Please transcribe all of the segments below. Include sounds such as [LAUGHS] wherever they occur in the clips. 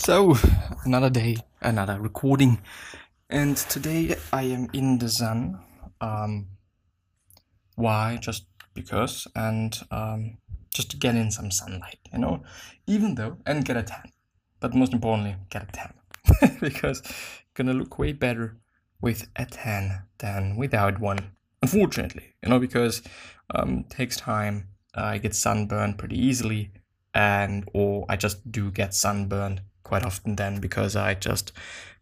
So, another day, another recording, and today I am in the sun. Um, why? Just because, and um, just to get in some sunlight, you know, even though, and get a tan. But most importantly, get a tan [LAUGHS] because gonna look way better with a tan than without one. Unfortunately, you know, because um, takes time. I get sunburned pretty easily, and or I just do get sunburned quite often then because I just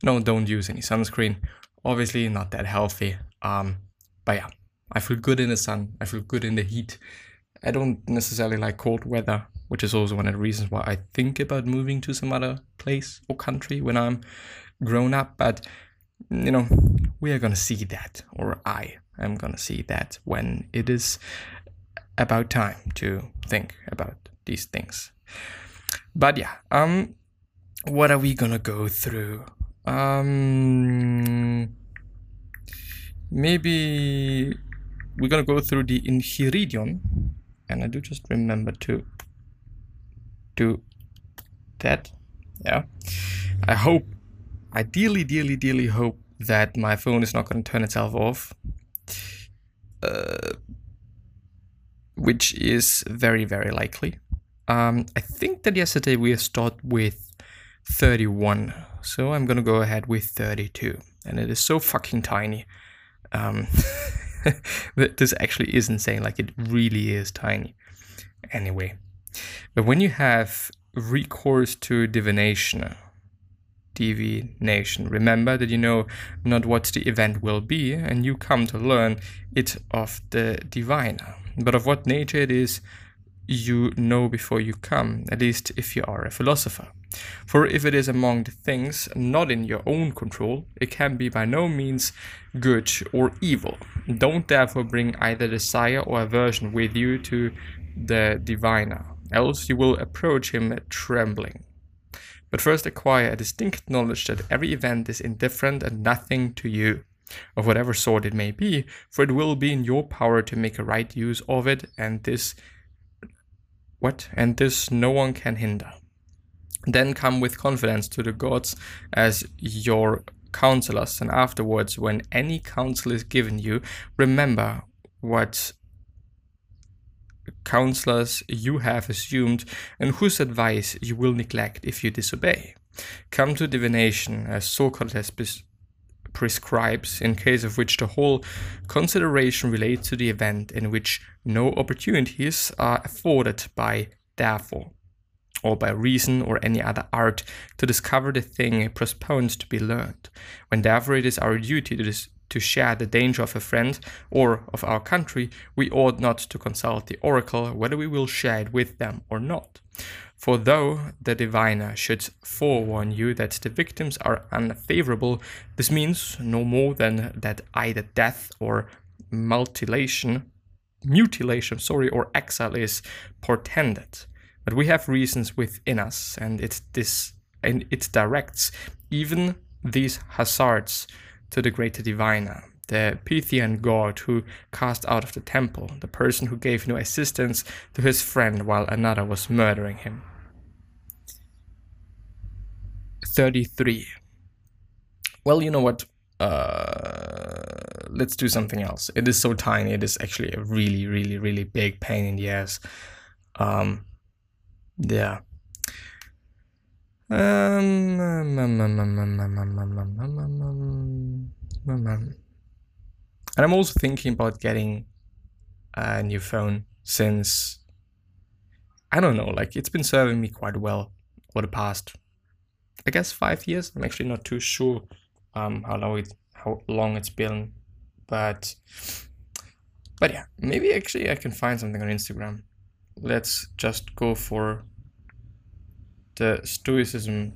you know don't use any sunscreen. Obviously not that healthy. Um, but yeah, I feel good in the sun. I feel good in the heat. I don't necessarily like cold weather, which is also one of the reasons why I think about moving to some other place or country when I'm grown up. But you know, we are gonna see that, or I am gonna see that when it is about time to think about these things. But yeah, um, what are we gonna go through? Um, maybe we're gonna go through the Enchiridion, and I do just remember to do that. Yeah, I hope, ideally, dearly, dearly hope that my phone is not gonna turn itself off. Uh, which is very, very likely. Um, I think that yesterday we started with 31. So I'm gonna go ahead with 32. And it is so fucking tiny. Um, [LAUGHS] that this actually is insane. Like it really is tiny. Anyway, but when you have recourse to divination, divination, remember that you know not what the event will be, and you come to learn it of the diviner. But of what nature it is, you know before you come, at least if you are a philosopher. For if it is among the things not in your own control, it can be by no means good or evil. Don't therefore bring either desire or aversion with you to the diviner, else you will approach him trembling. But first acquire a distinct knowledge that every event is indifferent and nothing to you, of whatever sort it may be, for it will be in your power to make a right use of it, and this what? And this no one can hinder. Then come with confidence to the gods as your counselors, and afterwards, when any counsel is given you, remember what counselors you have assumed and whose advice you will neglect if you disobey. Come to divination as Socrates prescribes, in case of which the whole consideration relates to the event in which no opportunities are afforded by therefore or by reason or any other art to discover the thing postponed to be learned. When therefore it is our duty to, dis- to share the danger of a friend or of our country, we ought not to consult the oracle whether we will share it with them or not. For though the diviner should forewarn you that the victims are unfavorable, this means no more than that either death or mutilation, mutilation, sorry, or exile is portended. But we have reasons within us, and it this and it directs even these hazards to the greater diviner, the Pythian god who cast out of the temple, the person who gave no assistance to his friend while another was murdering him. 33. Well, you know what? Uh, let's do something else. It is so tiny, it is actually a really, really, really big pain in the ass. Um, yeah. Um, um, um, um, um, um, um, um, um, um, um, um, um, um. And I'm also thinking about getting a new phone since I don't know, like it's been serving me quite well for the past, I guess, five years. I'm actually not too sure um, how long it how long it's been, but but yeah, maybe actually I can find something on Instagram. Let's just go for the stoicism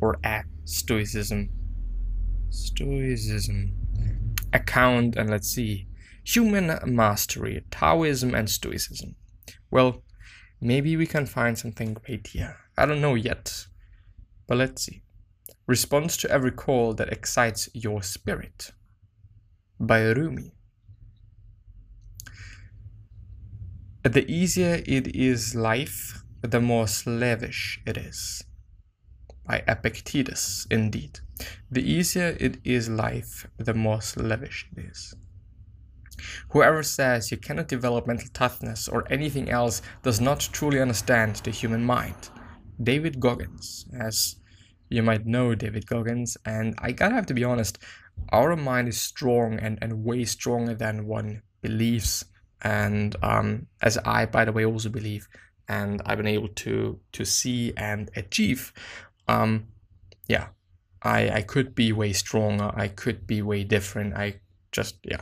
or at stoicism Stoicism. Account and let's see. Human mastery, Taoism and Stoicism. Well, maybe we can find something great here. I don't know yet, but let's see. Response to every call that excites your spirit. By Rumi. The easier it is life, the more slavish it is. By Epictetus, indeed. The easier it is life, the more slavish it is. Whoever says you cannot develop mental toughness or anything else does not truly understand the human mind. David Goggins, as you might know David Goggins, and I gotta have to be honest, our mind is strong and, and way stronger than one believes. And um, as I, by the way, also believe, and I've been able to to see and achieve, um, yeah, I I could be way stronger. I could be way different. I just yeah,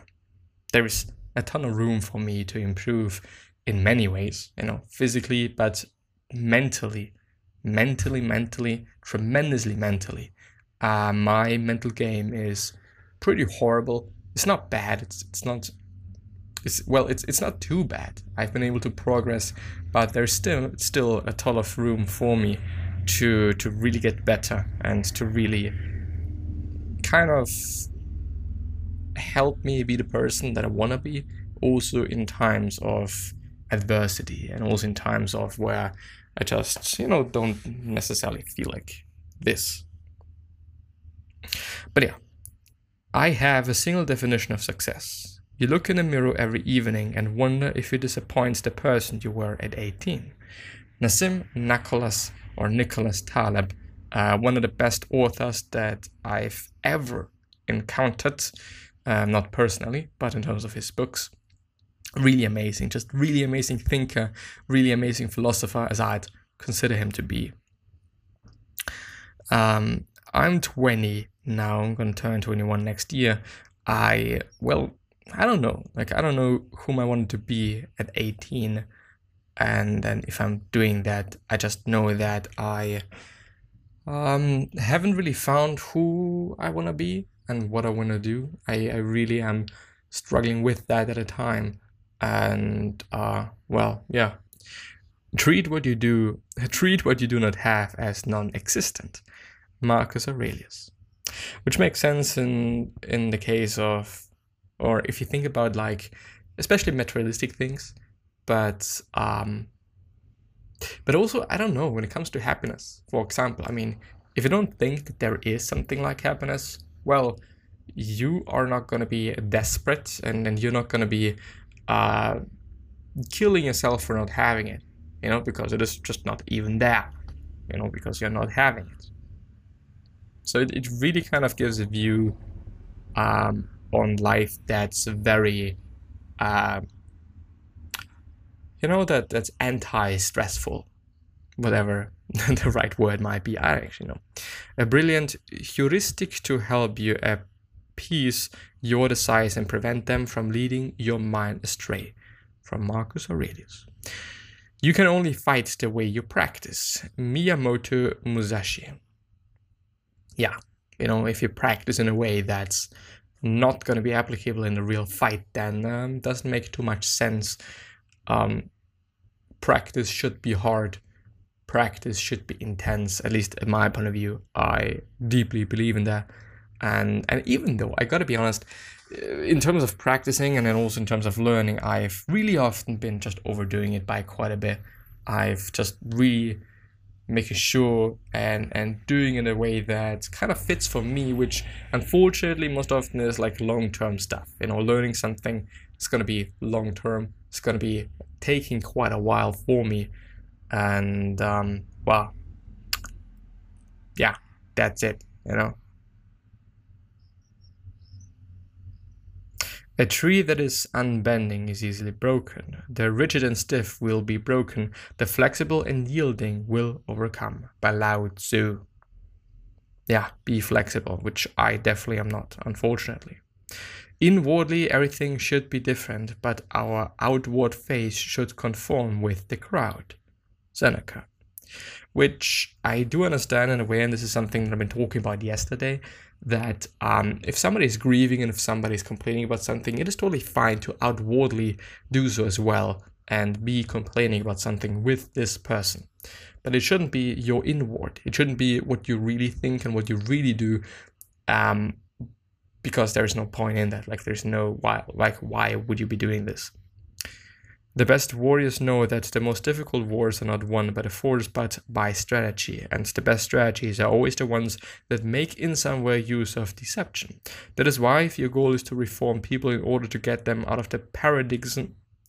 there is a ton of room for me to improve in many ways. You know, physically, but mentally, mentally, mentally, tremendously mentally. Uh, my mental game is pretty horrible. It's not bad. It's it's not. It's well. It's it's not too bad. I've been able to progress, but there's still still a ton of room for me to to really get better and to really kind of help me be the person that I want to be also in times of adversity and also in times of where I just you know don't necessarily feel like this. But yeah I have a single definition of success. You look in the mirror every evening and wonder if it disappoints the person you were at 18 Nassim Nicholas or Nicholas Taleb, uh, one of the best authors that I've ever encountered, uh, not personally, but in terms of his books. Really amazing, just really amazing thinker, really amazing philosopher, as I'd consider him to be. Um, I'm 20 now, I'm gonna turn 21 next year. I, well, I don't know, like, I don't know whom I wanted to be at 18 and then if I'm doing that, I just know that I um, haven't really found who I want to be and what I want to do. I, I really am struggling with that at a time, and uh, well, yeah. Treat what you do, treat what you do not have as non-existent. Marcus Aurelius, which makes sense in in the case of, or if you think about like, especially materialistic things but um, but also I don't know when it comes to happiness. For example, I mean, if you don't think that there is something like happiness, well, you are not gonna be desperate, and and you're not gonna be uh, killing yourself for not having it. You know, because it is just not even there. You know, because you're not having it. So it, it really kind of gives a view um, on life that's very uh, you know that that's anti-stressful whatever [LAUGHS] the right word might be i actually know. A brilliant heuristic to help you appease your desires and prevent them from leading your mind astray. From marcus aurelius. You can only fight the way you practice. Miyamoto musashi. Yeah you know if you practice in a way that's not going to be applicable in a real fight then um, doesn't make too much sense um, practice should be hard. Practice should be intense. At least in my point of view, I deeply believe in that. And and even though I gotta be honest, uh, in terms of practicing and then also in terms of learning, I've really often been just overdoing it by quite a bit. I've just really making sure and and doing in a way that kind of fits for me which unfortunately most often is like long-term stuff you know learning something is going to be long-term it's going to be taking quite a while for me and um well yeah that's it you know A tree that is unbending is easily broken. The rigid and stiff will be broken. The flexible and yielding will overcome. By Lao Tzu. Yeah, be flexible, which I definitely am not, unfortunately. Inwardly, everything should be different, but our outward face should conform with the crowd. Seneca. which I do understand in a way, and this is something that I've been talking about yesterday. That um, if somebody is grieving and if somebody is complaining about something, it is totally fine to outwardly do so as well and be complaining about something with this person. But it shouldn't be your inward. It shouldn't be what you really think and what you really do, um, because there's no point in that. Like there's no why. Like why would you be doing this? The best warriors know that the most difficult wars are not won by the force but by strategy, and the best strategies are always the ones that make in some way use of deception. That is why, if your goal is to reform people in order to get them out of the paradigms,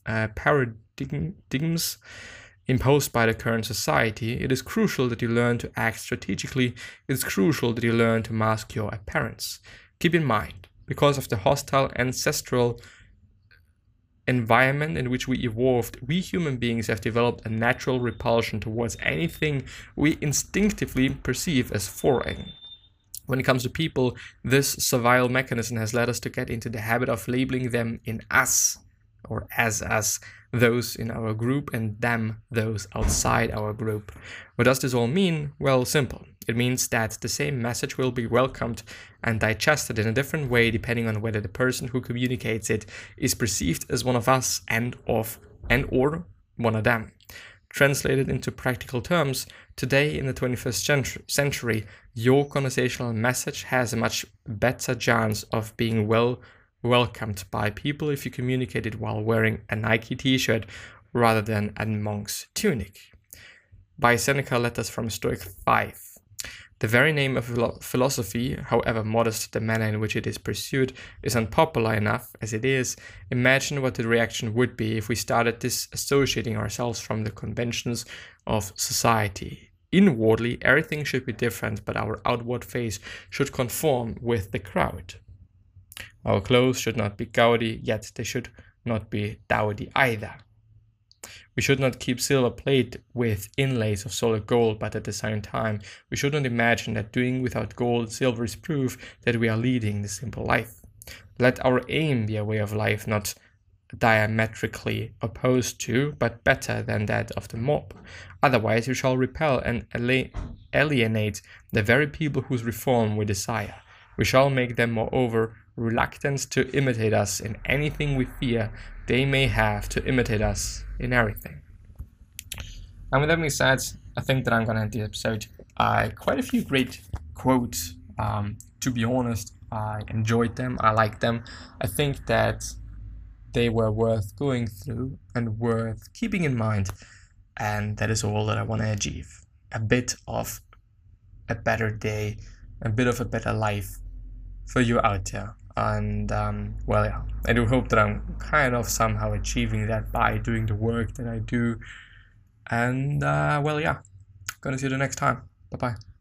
uh, paradigms imposed by the current society, it is crucial that you learn to act strategically. It is crucial that you learn to mask your appearance. Keep in mind, because of the hostile ancestral environment in which we evolved, we human beings have developed a natural repulsion towards anything we instinctively perceive as foreign. When it comes to people, this survival mechanism has led us to get into the habit of labeling them in us or as us, those in our group, and them, those outside our group. What does this all mean? Well, simple. It means that the same message will be welcomed and digested in a different way depending on whether the person who communicates it is perceived as one of us and of and or one of them. Translated into practical terms, today in the 21st century, your conversational message has a much better chance of being well welcomed by people if you communicate it while wearing a Nike t-shirt rather than a monk's tunic. By Seneca Letters from Stoic 5. The very name of philosophy, however modest the manner in which it is pursued, is unpopular enough as it is. Imagine what the reaction would be if we started disassociating ourselves from the conventions of society. Inwardly, everything should be different, but our outward face should conform with the crowd. Our clothes should not be gaudy, yet they should not be dowdy either. We should not keep silver plate with inlays of solid gold, but at the same time, we should not imagine that doing without gold silver is proof that we are leading the simple life. Let our aim be a way of life not diametrically opposed to, but better than that of the mob. Otherwise, we shall repel and alienate the very people whose reform we desire. We shall make them, moreover, reluctant to imitate us in anything we fear they may have to imitate us in everything. And with that being said, I think that I'm gonna end the episode. Uh, quite a few great quotes. Um, to be honest, I enjoyed them. I liked them. I think that they were worth going through and worth keeping in mind. And that is all that I want to achieve. A bit of a better day, a bit of a better life for you out there and um, well yeah. I do hope that i'm kind of somehow achieving that by doing the work that i do. And uh, well yeah. Gonna see you the next time. Bye bye